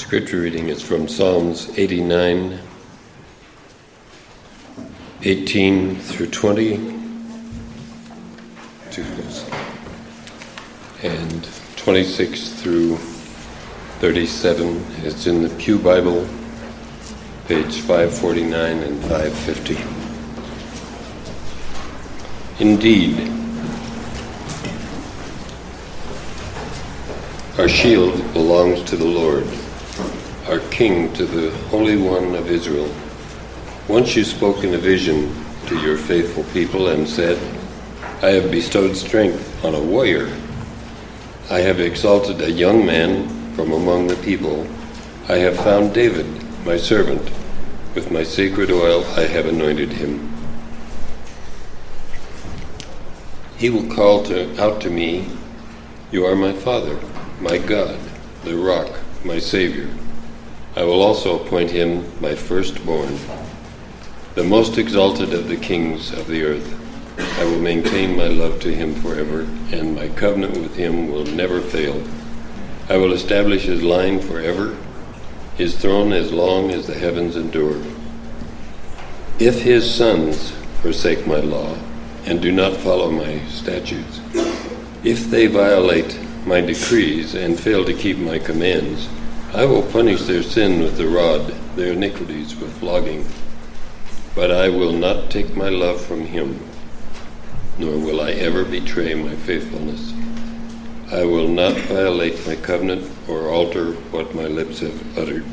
Scripture reading is from Psalms 89, 18 through 20, and 26 through 37. It's in the Pew Bible, page 549 and 550. Indeed, our shield belongs to the Lord our King, to the Holy One of Israel. Once you spoke in a vision to your faithful people and said, I have bestowed strength on a warrior. I have exalted a young man from among the people. I have found David, my servant. With my sacred oil I have anointed him. He will call to, out to me, You are my Father, my God, the rock, my Savior. I will also appoint him my firstborn, the most exalted of the kings of the earth. I will maintain my love to him forever, and my covenant with him will never fail. I will establish his line forever, his throne as long as the heavens endure. If his sons forsake my law and do not follow my statutes, if they violate my decrees and fail to keep my commands, I will punish their sin with the rod, their iniquities with flogging. But I will not take my love from him, nor will I ever betray my faithfulness. I will not violate my covenant or alter what my lips have uttered.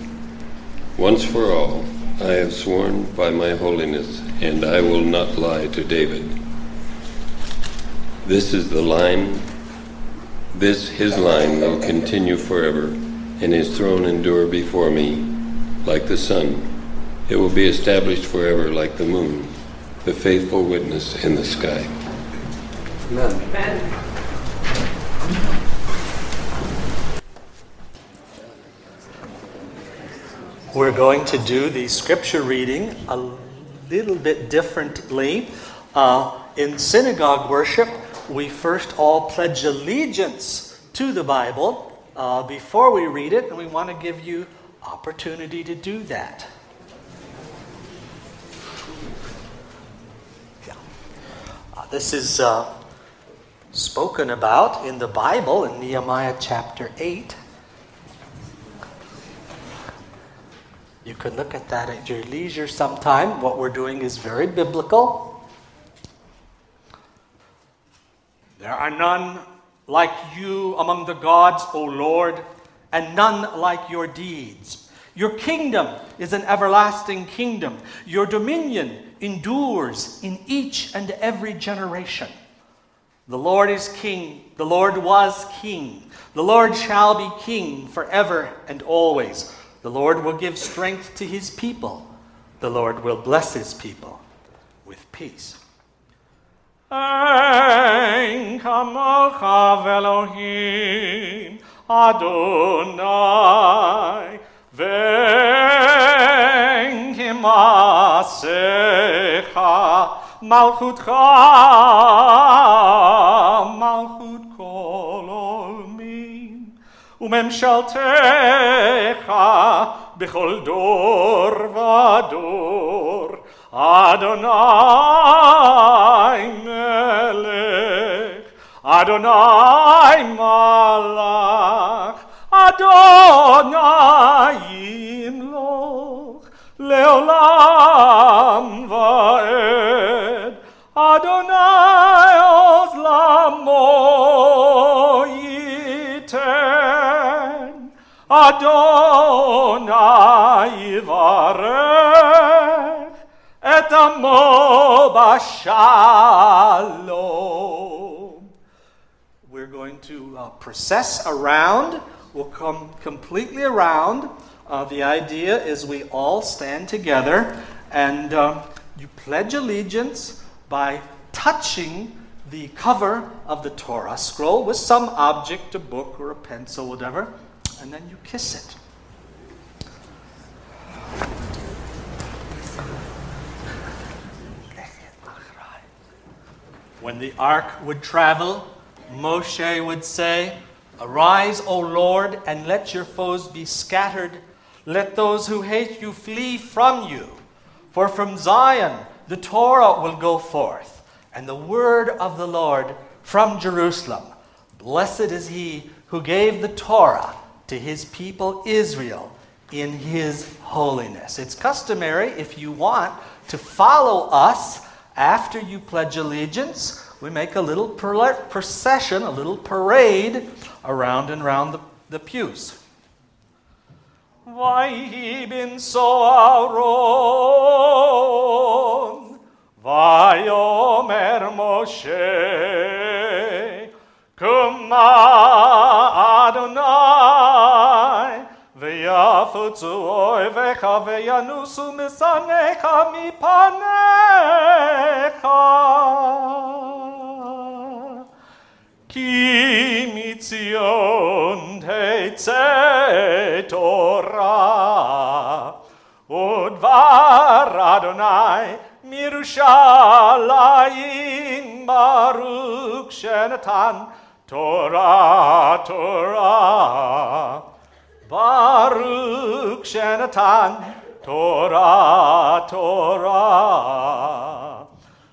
Once for all, I have sworn by my holiness, and I will not lie to David. This is the line, this his line will continue forever and his throne endure before me like the sun. It will be established forever like the moon, the faithful witness in the sky. Amen. Amen. We're going to do the scripture reading a little bit differently. Uh, in synagogue worship, we first all pledge allegiance to the Bible uh, before we read it, and we want to give you opportunity to do that. Yeah. Uh, this is uh, spoken about in the Bible in Nehemiah chapter 8. You could look at that at your leisure sometime. What we're doing is very biblical. There are none like you among the gods, O Lord, and none like your deeds. Your kingdom is an everlasting kingdom. Your dominion endures in each and every generation. The Lord is king. The Lord was king. The Lord shall be king forever and always. The Lord will give strength to his people. The Lord will bless his people with peace. Ein kamocha velohim Adonai Vein kimasecha Malchutcha Malchut kol olmin Umemshaltecha Bechol dor vador Adonai Melech, Adonai Malach, Adonai Imloch, Leolam Vaed, Adonai Ozlamo Yiten, Adonai Varech, bashalom. We're going to uh, process around. We'll come completely around. Uh, the idea is we all stand together and uh, you pledge allegiance by touching the cover of the Torah scroll with some object, a book or a pencil, whatever, and then you kiss it. When the ark would travel, Moshe would say, Arise, O Lord, and let your foes be scattered. Let those who hate you flee from you. For from Zion the Torah will go forth, and the word of the Lord from Jerusalem. Blessed is he who gave the Torah to his people Israel in his holiness. It's customary, if you want to follow us after you pledge allegiance, we make a little procession, a little parade around and round the, the pews. Vayibin Soaron, Vayomer Moshe, Kuma Adonai, ויפוצו אויביך וינוסו משנאיך מפניך. כי מציון תצא תורה, ודבר אדוני מירושלים ברוך שנתן תורה תורה. Baruch Shenatan Torah Torah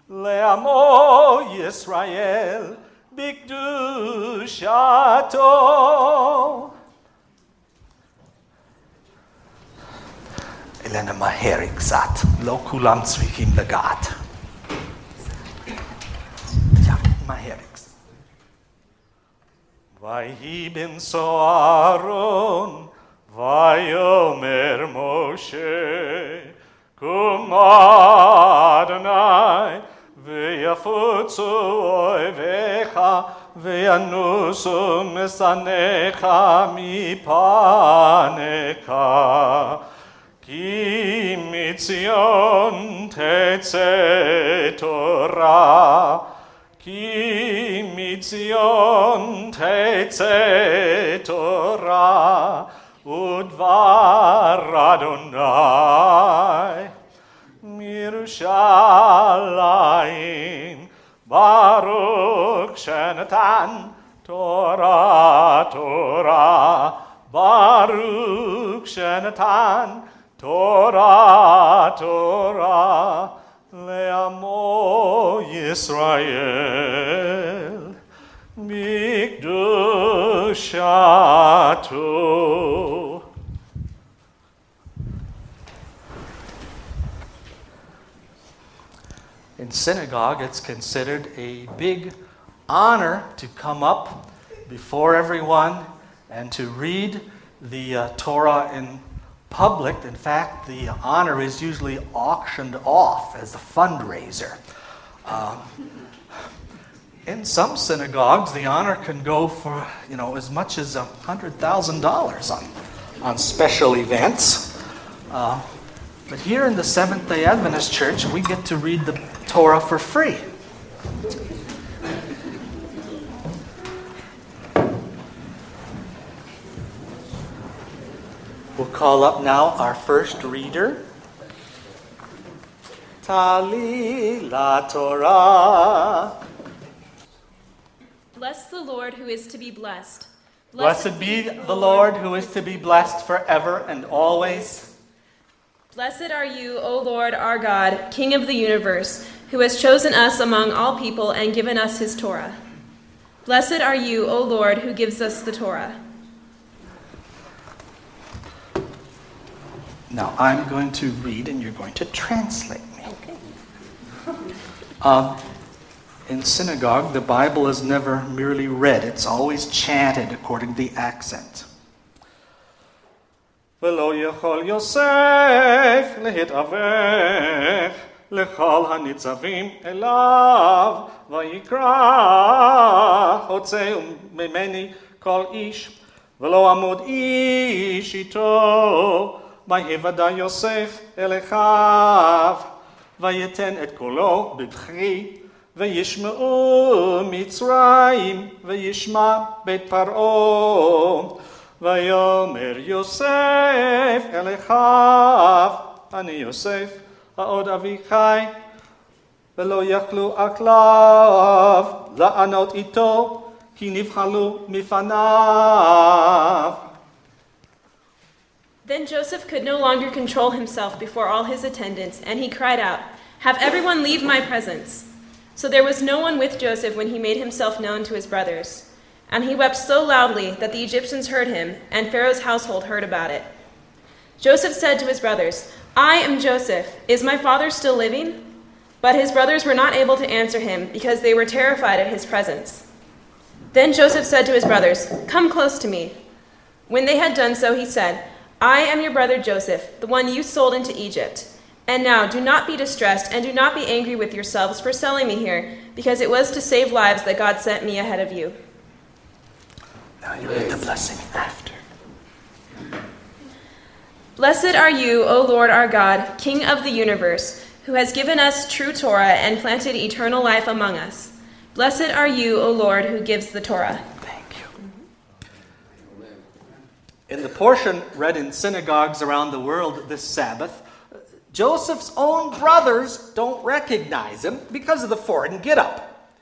Le'amo Yisrael Bikdushato Elena מהר קצת, לא כולם צריכים לגעת. מהר קצת. ויהי בנשוא אהרון Vayomer Moshe, Kum Adonai, ויפוצו אויביך, וינוסו משנאיך מפניך. כי מציון תצא תורה, Kimizion Tetzetora Torah Adonai Mirushalayim Baruch Shenatan Torah Torah. Baruch Shenatan Torah Torah. Le'amo Yisrael Mikdushatu. In synagogue, it's considered a big honor to come up before everyone and to read the uh, Torah in public. In fact, the honor is usually auctioned off as a fundraiser. Um, in some synagogues, the honor can go for you know as much as hundred thousand dollars on on special events. Uh, but here in the Seventh Day Adventist Church, we get to read the Torah for free. Call up now our first reader. Tali la Torah. Bless the Lord who is to be blessed. Blessed, Blessed be the Lord who is to be blessed forever and always. Blessed are you, O Lord our God, King of the universe, who has chosen us among all people and given us his Torah. Blessed are you, O Lord, who gives us the Torah. Now I'm going to read and you're going to translate me. Okay. Um, in synagogue, the Bible is never merely read, it's always chanted according to the accent. ולא יכול יוסף להתאבך לכל הניצבים אליו, ויקרא הוצאו ממני כל איש, ולא עמוד איש איתו, ויוודע יוסף אל אחיו, ויתן את קולו בבכי, וישמעו מצרים, וישמע בית פרעה. ויאמר יוסף אל אחיו, אני יוסף, העוד אבי ולא יכלו עקליו לענות איתו, כי נבהלו מפניו. Then Joseph could no longer control himself before all his attendants, and he cried out, Have everyone leave my presence. So there was no one with Joseph when he made himself known to his brothers. And he wept so loudly that the Egyptians heard him, and Pharaoh's household heard about it. Joseph said to his brothers, I am Joseph. Is my father still living? But his brothers were not able to answer him because they were terrified at his presence. Then Joseph said to his brothers, Come close to me. When they had done so, he said, I am your brother Joseph, the one you sold into Egypt. And now do not be distressed, and do not be angry with yourselves for selling me here, because it was to save lives that God sent me ahead of you. Now you get the blessing after. Blessed are you, O Lord our God, King of the universe, who has given us true Torah and planted eternal life among us. Blessed are you, O Lord, who gives the Torah. Thank you. In the portion read in synagogues around the world this Sabbath, Joseph's own brothers don't recognize him because of the foreign getup.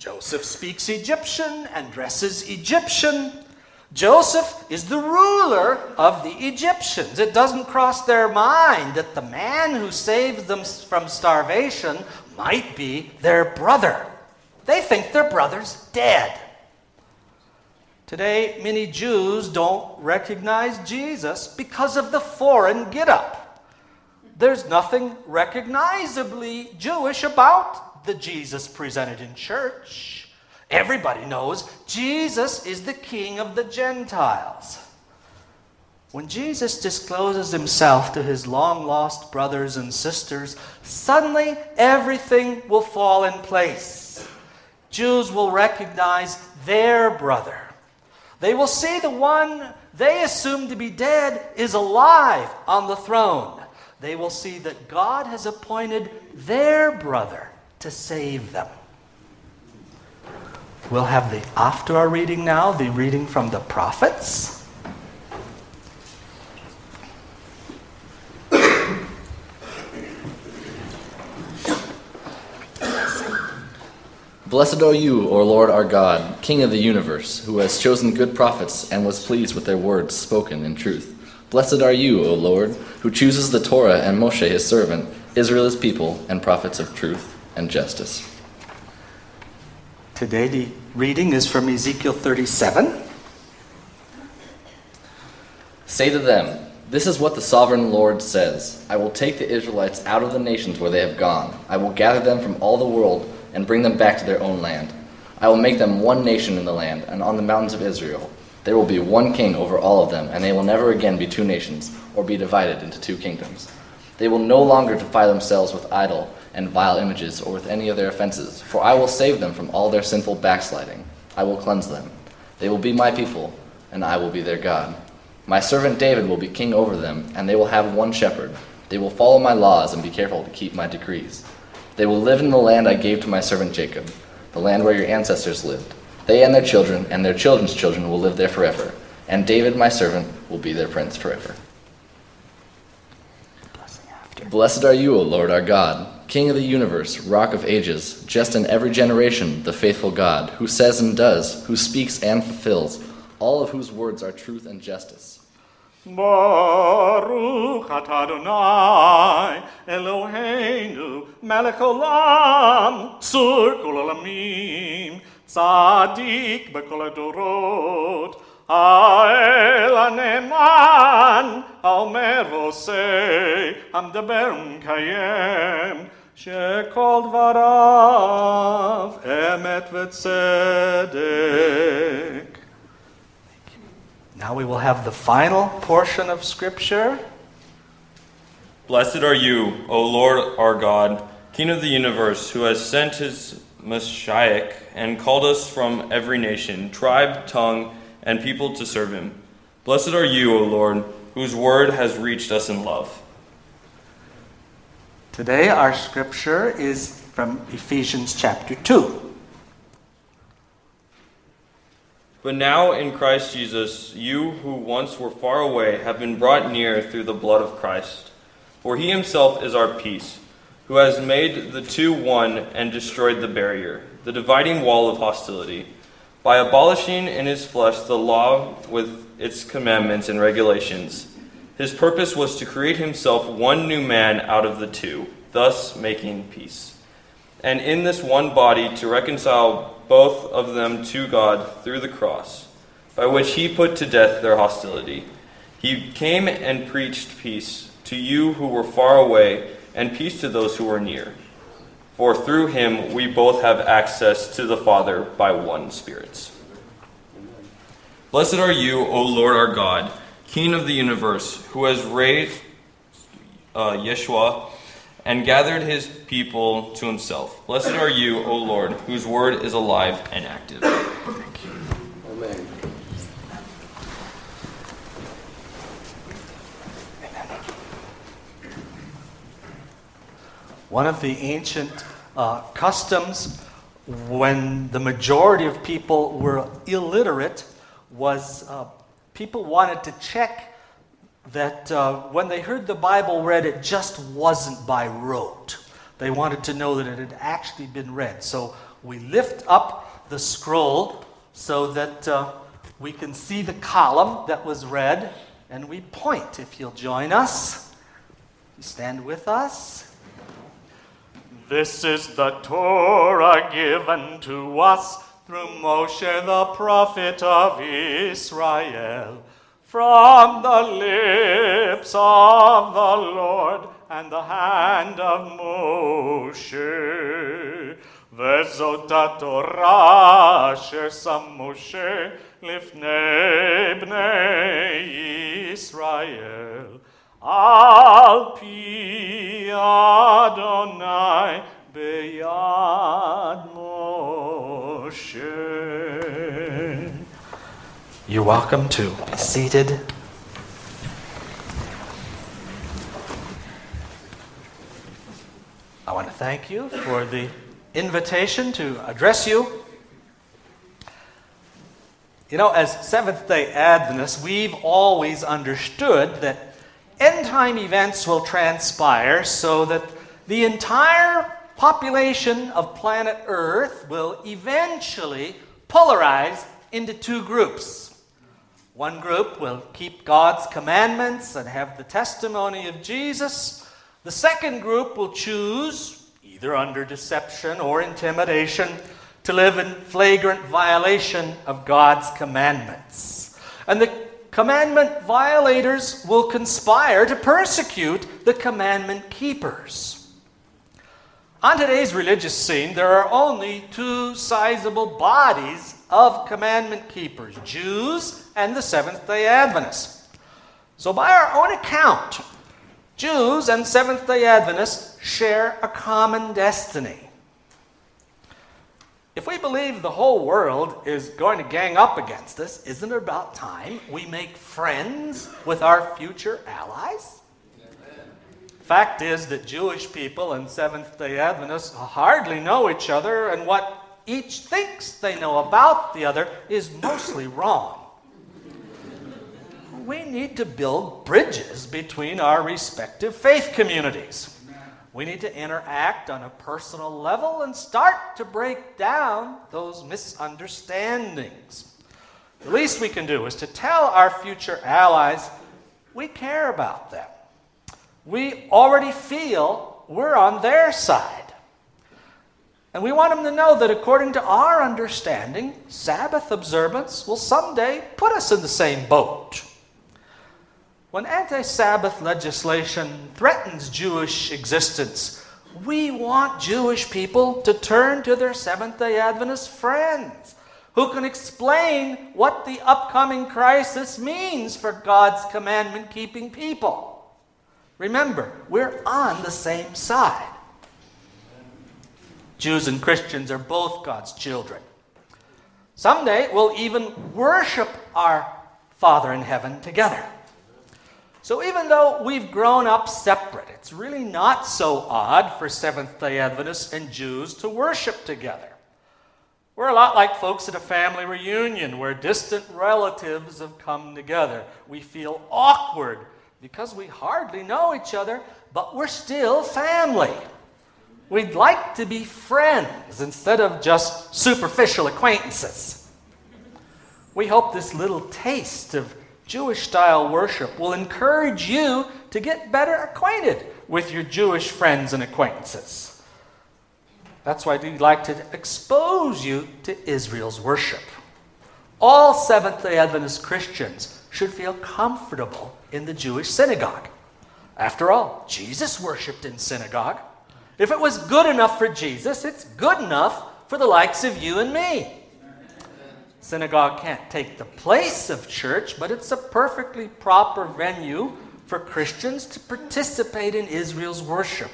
Joseph speaks Egyptian and dresses Egyptian. Joseph is the ruler of the Egyptians. It doesn't cross their mind that the man who saved them from starvation might be their brother. They think their brother's dead. Today, many Jews don't recognize Jesus because of the foreign getup. There's nothing recognizably Jewish about the Jesus presented in church. Everybody knows Jesus is the king of the Gentiles. When Jesus discloses himself to his long lost brothers and sisters, suddenly everything will fall in place. Jews will recognize their brother. They will see the one they assume to be dead is alive on the throne. They will see that God has appointed their brother to save them. We'll have the, after our reading now, the reading from the prophets. Blessed are you, O Lord our God, King of the universe, who has chosen good prophets and was pleased with their words spoken in truth. Blessed are you, O Lord, who chooses the Torah and Moshe his servant, Israel his people, and prophets of truth and justice. Today, the reading is from Ezekiel 37. Say to them, This is what the sovereign Lord says I will take the Israelites out of the nations where they have gone. I will gather them from all the world and bring them back to their own land. I will make them one nation in the land and on the mountains of Israel. There will be one king over all of them, and they will never again be two nations or be divided into two kingdoms. They will no longer defile themselves with idol and vile images or with any of their offenses, for I will save them from all their sinful backsliding. I will cleanse them. They will be my people, and I will be their God. My servant David will be king over them, and they will have one shepherd. They will follow my laws and be careful to keep my decrees. They will live in the land I gave to my servant Jacob, the land where your ancestors lived. They and their children and their children's children will live there forever, and David, my servant, will be their prince forever. Blessed are you, O Lord our God, King of the universe, Rock of ages, just in every generation, the faithful God, who says and does, who speaks and fulfills, all of whose words are truth and justice. Baruch atah Adonai Eloheinu melech olam tzur kol olamim tzaddik b'kol adorot האל הנאמן האומר ועושה המדבר ומקיים שכל דבריו אמת וצדק now we will have the final portion of Scripture. Blessed are you, O Lord our God, King of the universe, who has sent his Messiah and called us from every nation, tribe, tongue, and people to serve him. Blessed are you, O Lord, whose word has reached us in love. Today, our scripture is from Ephesians chapter 2. But now in Christ Jesus, you who once were far away have been brought near through the blood of Christ. For he himself is our peace, who has made the two one and destroyed the barrier, the dividing wall of hostility by abolishing in his flesh the law with its commandments and regulations. His purpose was to create himself one new man out of the two, thus making peace. And in this one body to reconcile both of them to God through the cross, by which he put to death their hostility. He came and preached peace to you who were far away, and peace to those who were near. For through him we both have access to the Father by one Spirit. Blessed are you, O Lord our God, King of the universe, who has raised uh, Yeshua and gathered his people to himself. Blessed are you, O Lord, whose word is alive and active. One of the ancient uh, customs when the majority of people were illiterate was uh, people wanted to check that uh, when they heard the Bible read, it just wasn't by rote. They wanted to know that it had actually been read. So we lift up the scroll so that uh, we can see the column that was read, and we point. If you'll join us, you stand with us. This is the Torah given to us through Moshe the prophet of Israel From the lips of the Lord and the hand of Moshe. וזאת התורה אשר שם משה לפני בני ישראל. על פי אדוני ביד משה. You're welcome to be seated. I want to thank you for the invitation to address you. You know, as Seventh day Adventists, we've always understood that end time events will transpire so that the entire population of planet Earth will eventually polarize into two groups. One group will keep God's commandments and have the testimony of Jesus. The second group will choose, either under deception or intimidation, to live in flagrant violation of God's commandments. And the commandment violators will conspire to persecute the commandment keepers. On today's religious scene, there are only two sizable bodies of commandment keepers Jews and the Seventh day Adventists. So, by our own account, Jews and Seventh day Adventists share a common destiny. If we believe the whole world is going to gang up against us, isn't it about time we make friends with our future allies? Fact is that Jewish people and Seventh day Adventists hardly know each other, and what each thinks they know about the other is mostly wrong. We need to build bridges between our respective faith communities. We need to interact on a personal level and start to break down those misunderstandings. The least we can do is to tell our future allies we care about them. We already feel we're on their side. And we want them to know that according to our understanding, Sabbath observance will someday put us in the same boat. When anti Sabbath legislation threatens Jewish existence, we want Jewish people to turn to their Seventh day Adventist friends who can explain what the upcoming crisis means for God's commandment keeping people. Remember, we're on the same side. Jews and Christians are both God's children. Someday we'll even worship our Father in heaven together. So even though we've grown up separate, it's really not so odd for Seventh day Adventists and Jews to worship together. We're a lot like folks at a family reunion where distant relatives have come together. We feel awkward because we hardly know each other, but we're still family. We'd like to be friends instead of just superficial acquaintances. We hope this little taste of Jewish style worship will encourage you to get better acquainted with your Jewish friends and acquaintances. That's why we'd like to expose you to Israel's worship. All Seventh day Adventist Christians should feel comfortable in the Jewish synagogue. After all, Jesus worshiped in synagogue. If it was good enough for Jesus, it's good enough for the likes of you and me. Synagogue can't take the place of church, but it's a perfectly proper venue for Christians to participate in Israel's worship.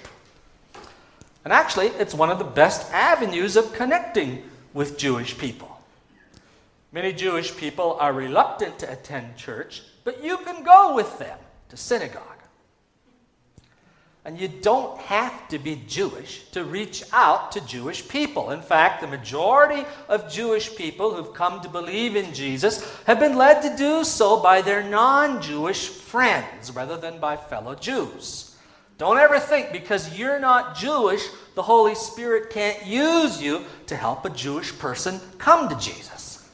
And actually, it's one of the best avenues of connecting with Jewish people. Many Jewish people are reluctant to attend church, but you can go with them to synagogue. And you don't have to be Jewish to reach out to Jewish people. In fact, the majority of Jewish people who've come to believe in Jesus have been led to do so by their non Jewish friends rather than by fellow Jews. Don't ever think because you're not Jewish, the Holy Spirit can't use you to help a Jewish person come to Jesus.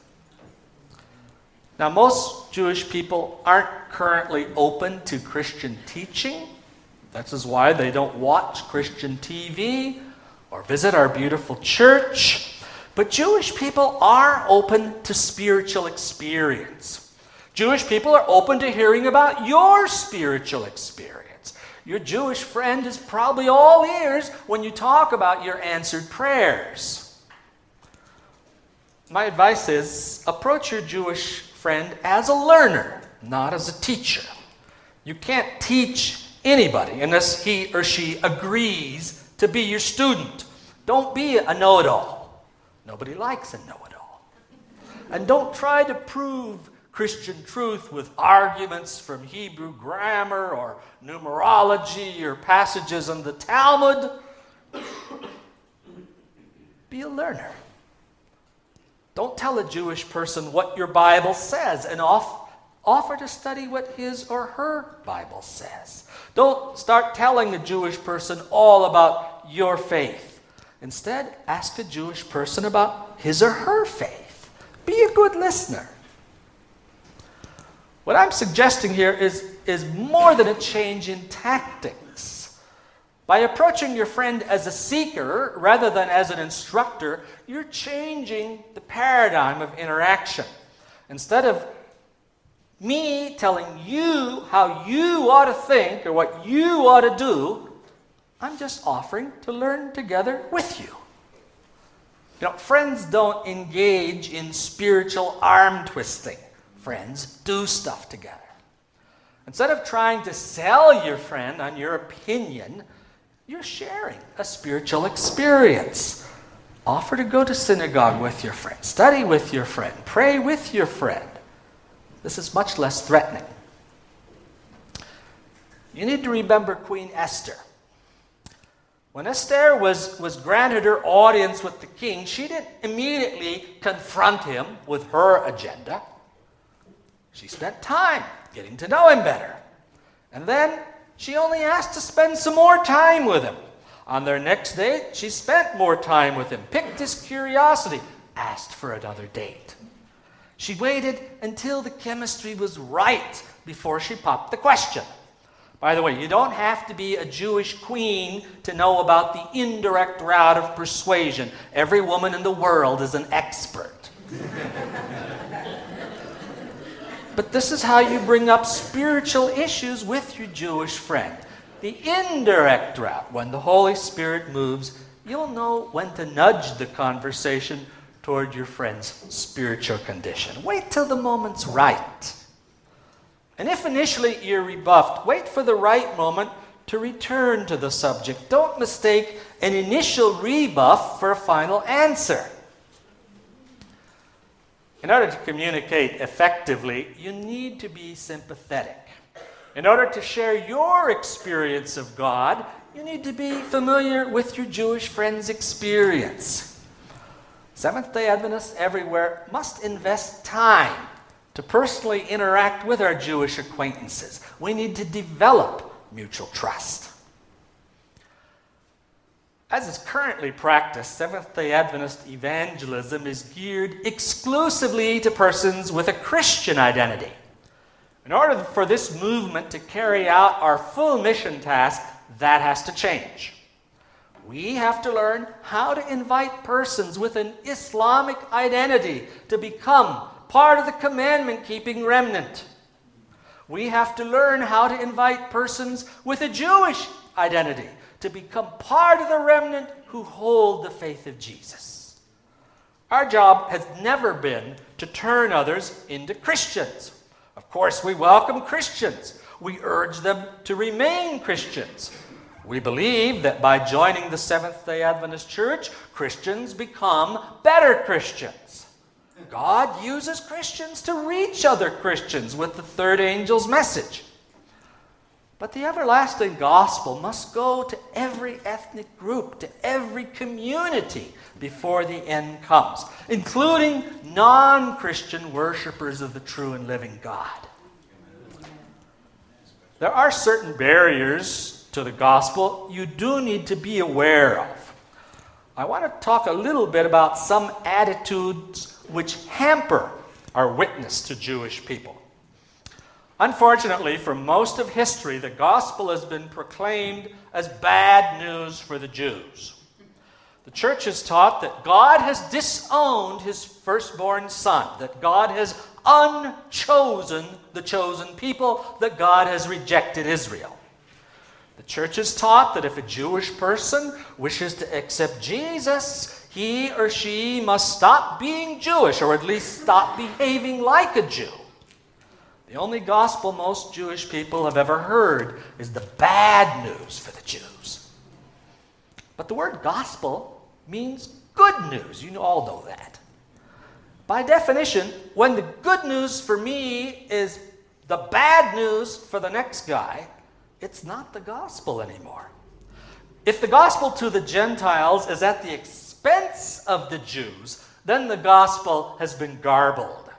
Now, most Jewish people aren't currently open to Christian teaching. This is why they don't watch Christian TV or visit our beautiful church. But Jewish people are open to spiritual experience. Jewish people are open to hearing about your spiritual experience. Your Jewish friend is probably all ears when you talk about your answered prayers. My advice is approach your Jewish friend as a learner, not as a teacher. You can't teach anybody unless he or she agrees to be your student. Don't be a know it all. Nobody likes a know it all. And don't try to prove Christian truth with arguments from Hebrew grammar or numerology or passages in the Talmud. Be a learner. Don't tell a Jewish person what your Bible says and off, offer to study what his or her Bible says. Don't start telling a Jewish person all about your faith. Instead, ask a Jewish person about his or her faith. Be a good listener. What I'm suggesting here is, is more than a change in tactics. By approaching your friend as a seeker rather than as an instructor, you're changing the paradigm of interaction. Instead of me telling you how you ought to think or what you ought to do. I'm just offering to learn together with you. You know, friends don't engage in spiritual arm twisting. Friends do stuff together. Instead of trying to sell your friend on your opinion, you're sharing a spiritual experience. Offer to go to synagogue with your friend, study with your friend, pray with your friend. This is much less threatening. You need to remember Queen Esther. When Esther was, was granted her audience with the king, she didn't immediately confront him with her agenda. She spent time getting to know him better. And then she only asked to spend some more time with him. On their next date, she spent more time with him, piqued his curiosity, asked for another date. She waited until the chemistry was right before she popped the question. By the way, you don't have to be a Jewish queen to know about the indirect route of persuasion. Every woman in the world is an expert. but this is how you bring up spiritual issues with your Jewish friend. The indirect route, when the Holy Spirit moves, you'll know when to nudge the conversation toward your friend's spiritual condition. Wait till the moment's right. And if initially you're rebuffed, wait for the right moment to return to the subject. Don't mistake an initial rebuff for a final answer. In order to communicate effectively, you need to be sympathetic. In order to share your experience of God, you need to be familiar with your Jewish friend's experience. Seventh day Adventists everywhere must invest time to personally interact with our Jewish acquaintances. We need to develop mutual trust. As is currently practiced, Seventh day Adventist evangelism is geared exclusively to persons with a Christian identity. In order for this movement to carry out our full mission task, that has to change. We have to learn how to invite persons with an Islamic identity to become part of the commandment keeping remnant. We have to learn how to invite persons with a Jewish identity to become part of the remnant who hold the faith of Jesus. Our job has never been to turn others into Christians. Of course, we welcome Christians. We urge them to remain Christians. We believe that by joining the Seventh day Adventist Church, Christians become better Christians. God uses Christians to reach other Christians with the third angel's message. But the everlasting gospel must go to every ethnic group, to every community before the end comes, including non Christian worshippers of the true and living God. There are certain barriers to the gospel you do need to be aware of. I want to talk a little bit about some attitudes which hamper our witness to Jewish people. Unfortunately, for most of history, the gospel has been proclaimed as bad news for the Jews. The church has taught that God has disowned his firstborn son, that God has unchosen the chosen people, that God has rejected Israel. The church is taught that if a Jewish person wishes to accept Jesus, he or she must stop being Jewish, or at least stop behaving like a Jew. The only gospel most Jewish people have ever heard is the bad news for the Jews. But the word gospel means good news. You all know that. By definition, when the good news for me is the bad news for the next guy, it's not the gospel anymore. If the gospel to the Gentiles is at the expense of the Jews, then the gospel has been garbled.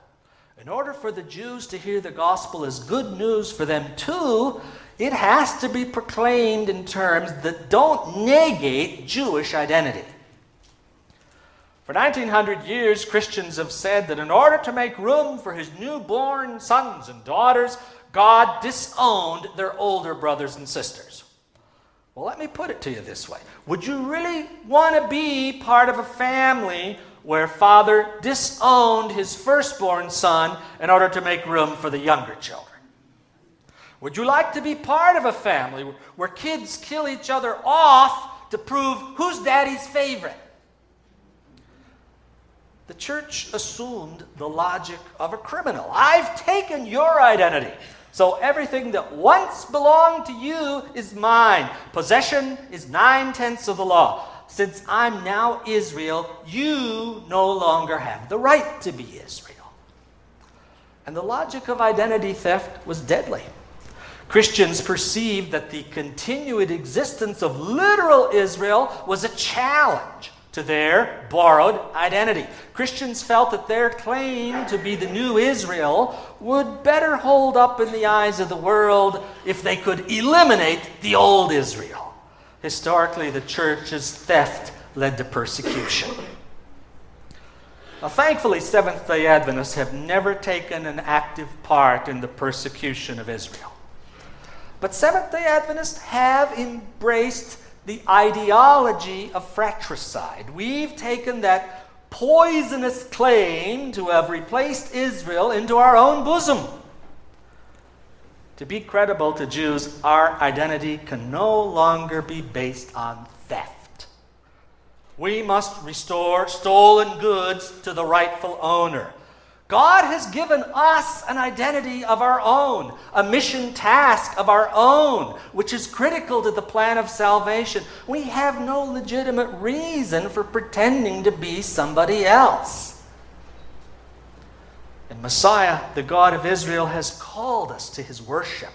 In order for the Jews to hear the gospel as good news for them too, it has to be proclaimed in terms that don't negate Jewish identity. For 1900 years, Christians have said that in order to make room for his newborn sons and daughters, God disowned their older brothers and sisters. Well, let me put it to you this way Would you really want to be part of a family where father disowned his firstborn son in order to make room for the younger children? Would you like to be part of a family where kids kill each other off to prove who's daddy's favorite? The church assumed the logic of a criminal. I've taken your identity. So everything that once belonged to you is mine. Possession is nine tenths of the law since I'm now Israel, you no longer have the right to be Israel. And the logic of identity theft was deadly. Christians perceived that the continued existence of literal Israel was a challenge to their borrowed identity. Christians felt that their claim to be the new Israel would better hold up in the eyes of the world if they could eliminate the old Israel. Historically, the church's theft led to persecution. Now, thankfully, Seventh day Adventists have never taken an active part in the persecution of Israel. But Seventh day Adventists have embraced the ideology of fratricide. We've taken that poisonous claim to have replaced Israel into our own bosom. To be credible to Jews, our identity can no longer be based on theft. We must restore stolen goods to the rightful owner. God has given us an identity of our own, a mission task of our own, which is critical to the plan of salvation. We have no legitimate reason for pretending to be somebody else. And Messiah, the God of Israel, has called us to his worship.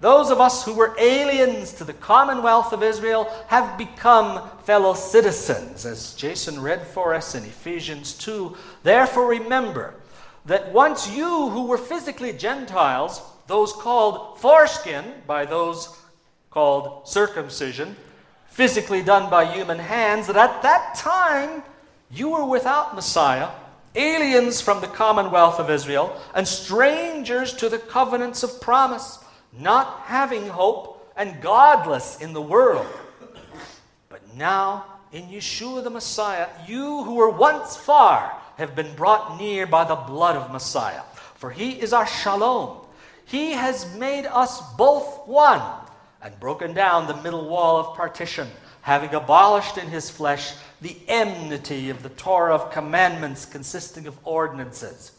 Those of us who were aliens to the commonwealth of Israel have become fellow citizens, as Jason read for us in Ephesians 2. Therefore, remember that once you who were physically Gentiles, those called foreskin by those called circumcision, physically done by human hands, that at that time you were without Messiah, aliens from the commonwealth of Israel, and strangers to the covenants of promise, not having hope and godless in the world. But now, in Yeshua the Messiah, you who were once far have been brought near by the blood of Messiah. For he is our shalom. He has made us both one and broken down the middle wall of partition, having abolished in his flesh the enmity of the Torah of commandments consisting of ordinances,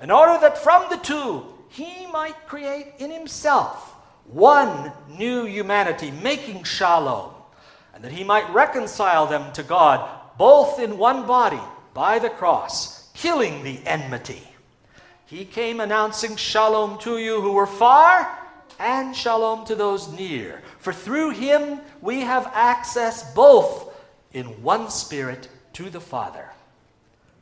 in order that from the two he might create in himself one new humanity, making shalom, and that he might reconcile them to God both in one body by the cross, killing the enmity. He came announcing shalom to you who were far and shalom to those near. For through him we have access both in one spirit to the Father.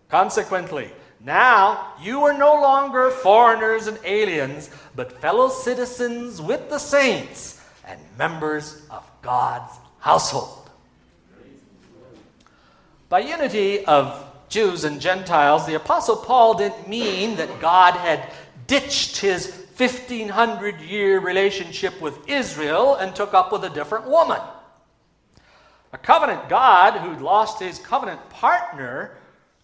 Consequently, now you are no longer foreigners and aliens, but fellow citizens with the saints and members of God's household. By unity of Jews and Gentiles, the Apostle Paul didn't mean that God had ditched his 1500 year relationship with Israel and took up with a different woman. A covenant God who'd lost his covenant partner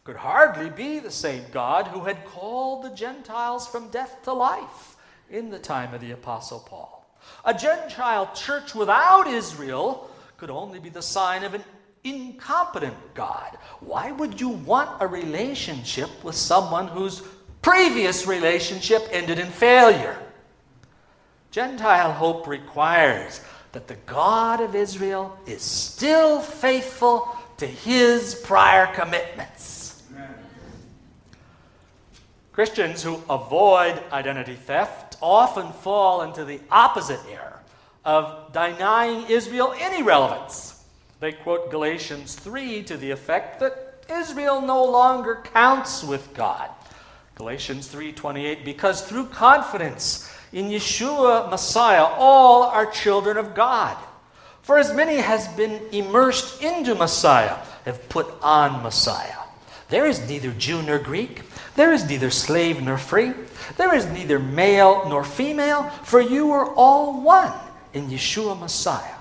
could hardly be the same God who had called the Gentiles from death to life in the time of the Apostle Paul. A Gentile church without Israel could only be the sign of an incompetent God. Why would you want a relationship with someone whose previous relationship ended in failure. Gentile hope requires that the God of Israel is still faithful to his prior commitments. Christians who avoid identity theft often fall into the opposite error of denying Israel any relevance. They quote Galatians 3 to the effect that Israel no longer counts with God. Galatians 3:28 because through confidence in Yeshua Messiah all are children of God. For as many has been immersed into Messiah have put on Messiah. There is neither Jew nor Greek, there is neither slave nor free, there is neither male nor female, for you are all one in Yeshua Messiah.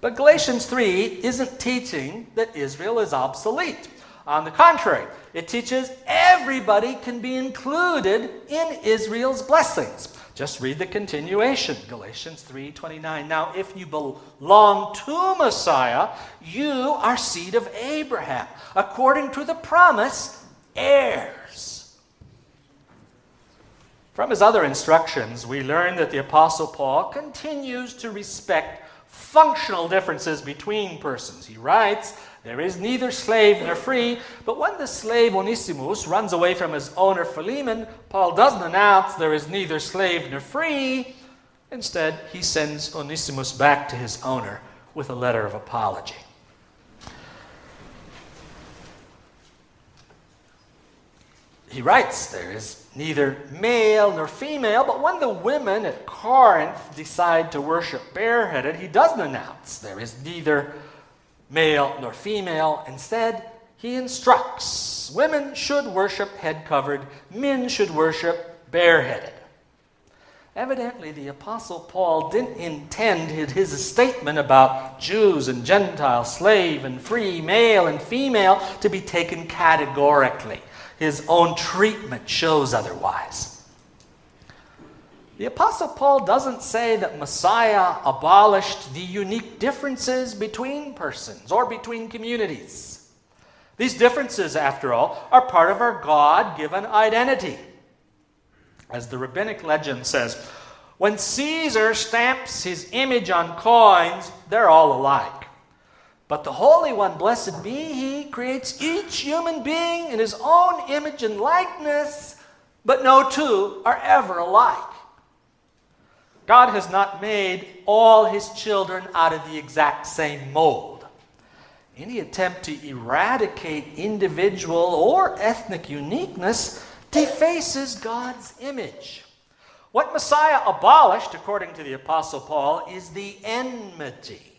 But Galatians 3 isn't teaching that Israel is obsolete. On the contrary, it teaches everybody can be included in Israel's blessings. Just read the continuation, Galatians 3:29. Now, if you belong to Messiah, you are seed of Abraham, according to the promise, heirs. From his other instructions, we learn that the apostle Paul continues to respect functional differences between persons. He writes, there is neither slave nor free, but when the slave Onesimus runs away from his owner Philemon, Paul doesn't announce there is neither slave nor free. Instead, he sends Onesimus back to his owner with a letter of apology. He writes, There is neither male nor female, but when the women at Corinth decide to worship bareheaded, he doesn't announce there is neither male nor female. Instead, he instructs women should worship head covered, men should worship bareheaded. Evidently, the Apostle Paul didn't intend his statement about Jews and Gentiles, slave and free, male and female, to be taken categorically. His own treatment shows otherwise. The Apostle Paul doesn't say that Messiah abolished the unique differences between persons or between communities. These differences, after all, are part of our God given identity. As the rabbinic legend says, when Caesar stamps his image on coins, they're all alike. But the Holy One, blessed be He, creates each human being in His own image and likeness, but no two are ever alike. God has not made all his children out of the exact same mold. Any attempt to eradicate individual or ethnic uniqueness defaces God's image. What Messiah abolished, according to the Apostle Paul, is the enmity.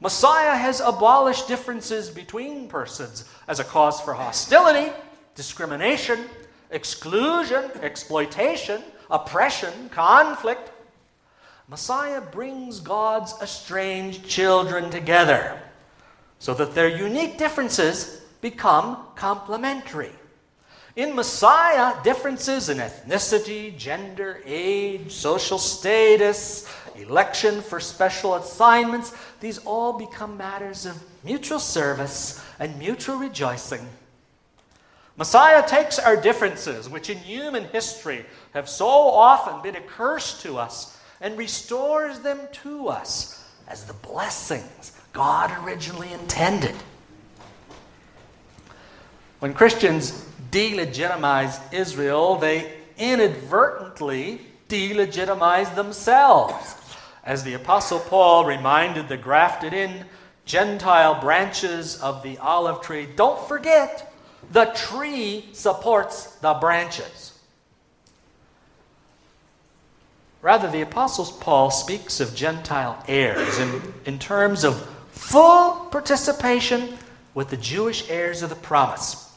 Messiah has abolished differences between persons as a cause for hostility, discrimination, exclusion, exploitation, oppression, conflict. Messiah brings God's estranged children together so that their unique differences become complementary. In Messiah, differences in ethnicity, gender, age, social status, election for special assignments, these all become matters of mutual service and mutual rejoicing. Messiah takes our differences, which in human history have so often been a curse to us, and restores them to us as the blessings God originally intended. When Christians delegitimize Israel, they inadvertently delegitimize themselves. As the Apostle Paul reminded the grafted in Gentile branches of the olive tree, don't forget, the tree supports the branches. Rather, the Apostle Paul speaks of Gentile heirs in, in terms of full participation with the Jewish heirs of the promise.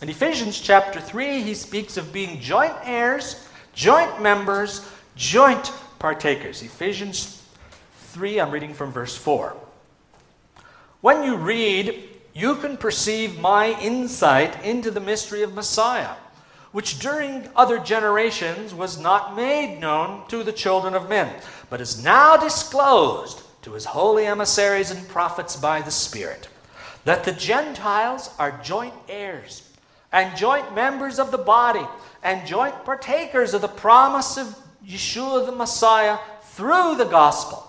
In Ephesians chapter 3, he speaks of being joint heirs, joint members, joint partakers. Ephesians 3, I'm reading from verse 4. When you read, you can perceive my insight into the mystery of Messiah, which during other generations was not made known to the children of men, but is now disclosed to his holy emissaries and prophets by the Spirit. That the Gentiles are joint heirs and joint members of the body and joint partakers of the promise of Yeshua the Messiah through the gospel.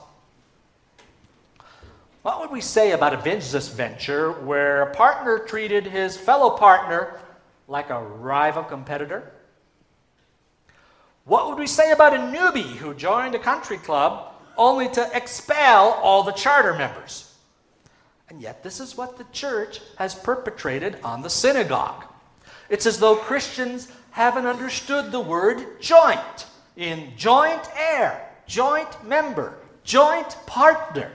What would we say about a business venture where a partner treated his fellow partner like a rival competitor? What would we say about a newbie who joined a country club only to expel all the charter members? And yet, this is what the church has perpetrated on the synagogue. It's as though Christians haven't understood the word joint in joint heir, joint member, joint partner.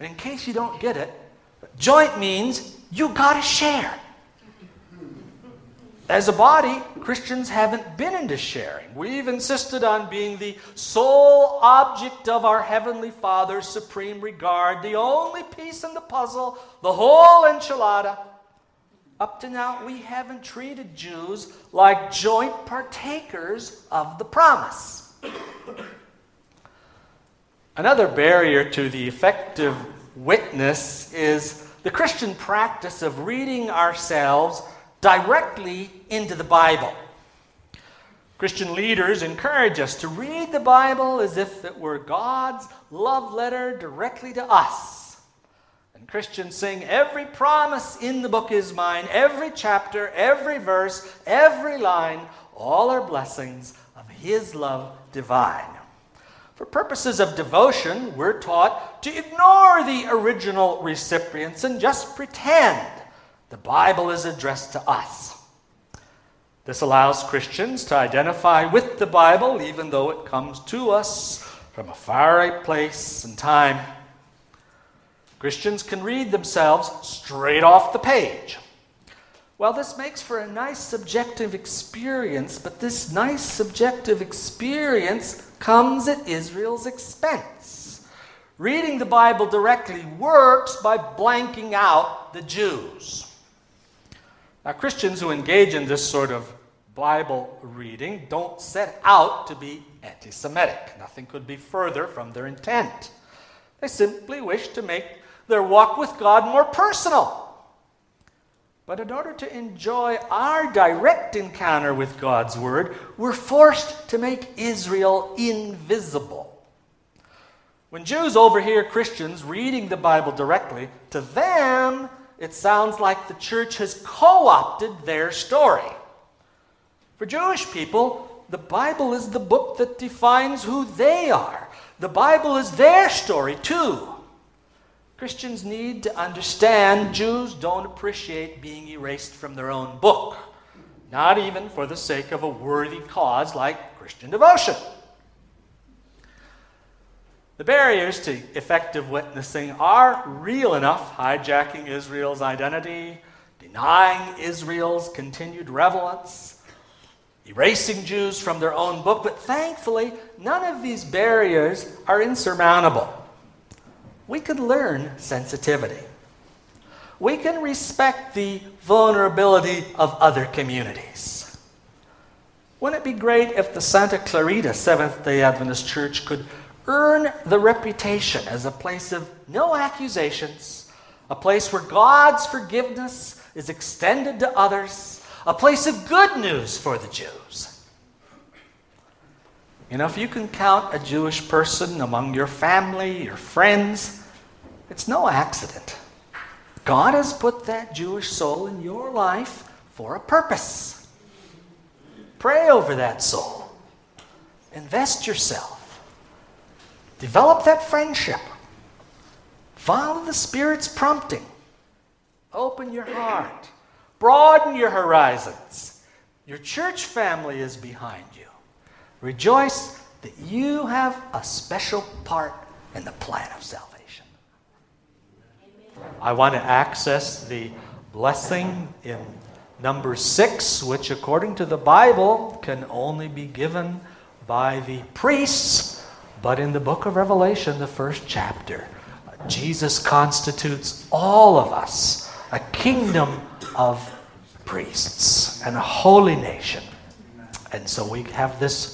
And in case you don't get it, joint means you got to share. As a body, Christians haven't been into sharing. We've insisted on being the sole object of our Heavenly Father's supreme regard, the only piece in the puzzle, the whole enchilada. Up to now, we haven't treated Jews like joint partakers of the promise. Another barrier to the effective witness is the Christian practice of reading ourselves directly into the Bible. Christian leaders encourage us to read the Bible as if it were God's love letter directly to us. Christians sing, Every promise in the book is mine, every chapter, every verse, every line, all are blessings of His love divine. For purposes of devotion, we're taught to ignore the original recipients and just pretend the Bible is addressed to us. This allows Christians to identify with the Bible even though it comes to us from a far place and time. Christians can read themselves straight off the page. Well, this makes for a nice subjective experience, but this nice subjective experience comes at Israel's expense. Reading the Bible directly works by blanking out the Jews. Now, Christians who engage in this sort of Bible reading don't set out to be anti Semitic. Nothing could be further from their intent. They simply wish to make their walk with God more personal. But in order to enjoy our direct encounter with God's Word, we're forced to make Israel invisible. When Jews overhear Christians reading the Bible directly, to them it sounds like the church has co opted their story. For Jewish people, the Bible is the book that defines who they are. The Bible is their story, too. Christians need to understand Jews don't appreciate being erased from their own book, not even for the sake of a worthy cause like Christian devotion. The barriers to effective witnessing are real enough hijacking Israel's identity, denying Israel's continued relevance, erasing Jews from their own book, but thankfully, none of these barriers are insurmountable. We can learn sensitivity. We can respect the vulnerability of other communities. Wouldn't it be great if the Santa Clarita Seventh day Adventist Church could earn the reputation as a place of no accusations, a place where God's forgiveness is extended to others, a place of good news for the Jews. You know, if you can count a Jewish person among your family, your friends, it's no accident. God has put that Jewish soul in your life for a purpose. Pray over that soul. Invest yourself. Develop that friendship. Follow the Spirit's prompting. Open your heart. Broaden your horizons. Your church family is behind. Rejoice that you have a special part in the plan of salvation. I want to access the blessing in Numbers six, which, according to the Bible, can only be given by the priests. But in the book of Revelation, the first chapter, Jesus constitutes all of us a kingdom of priests and a holy nation. And so we have this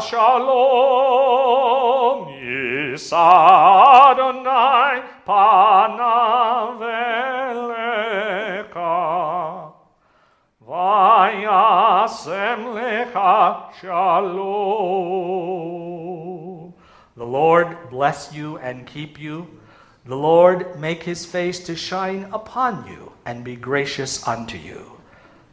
Shalom, is Adonai shalom. The Lord bless you and keep you. The Lord make his face to shine upon you and be gracious unto you.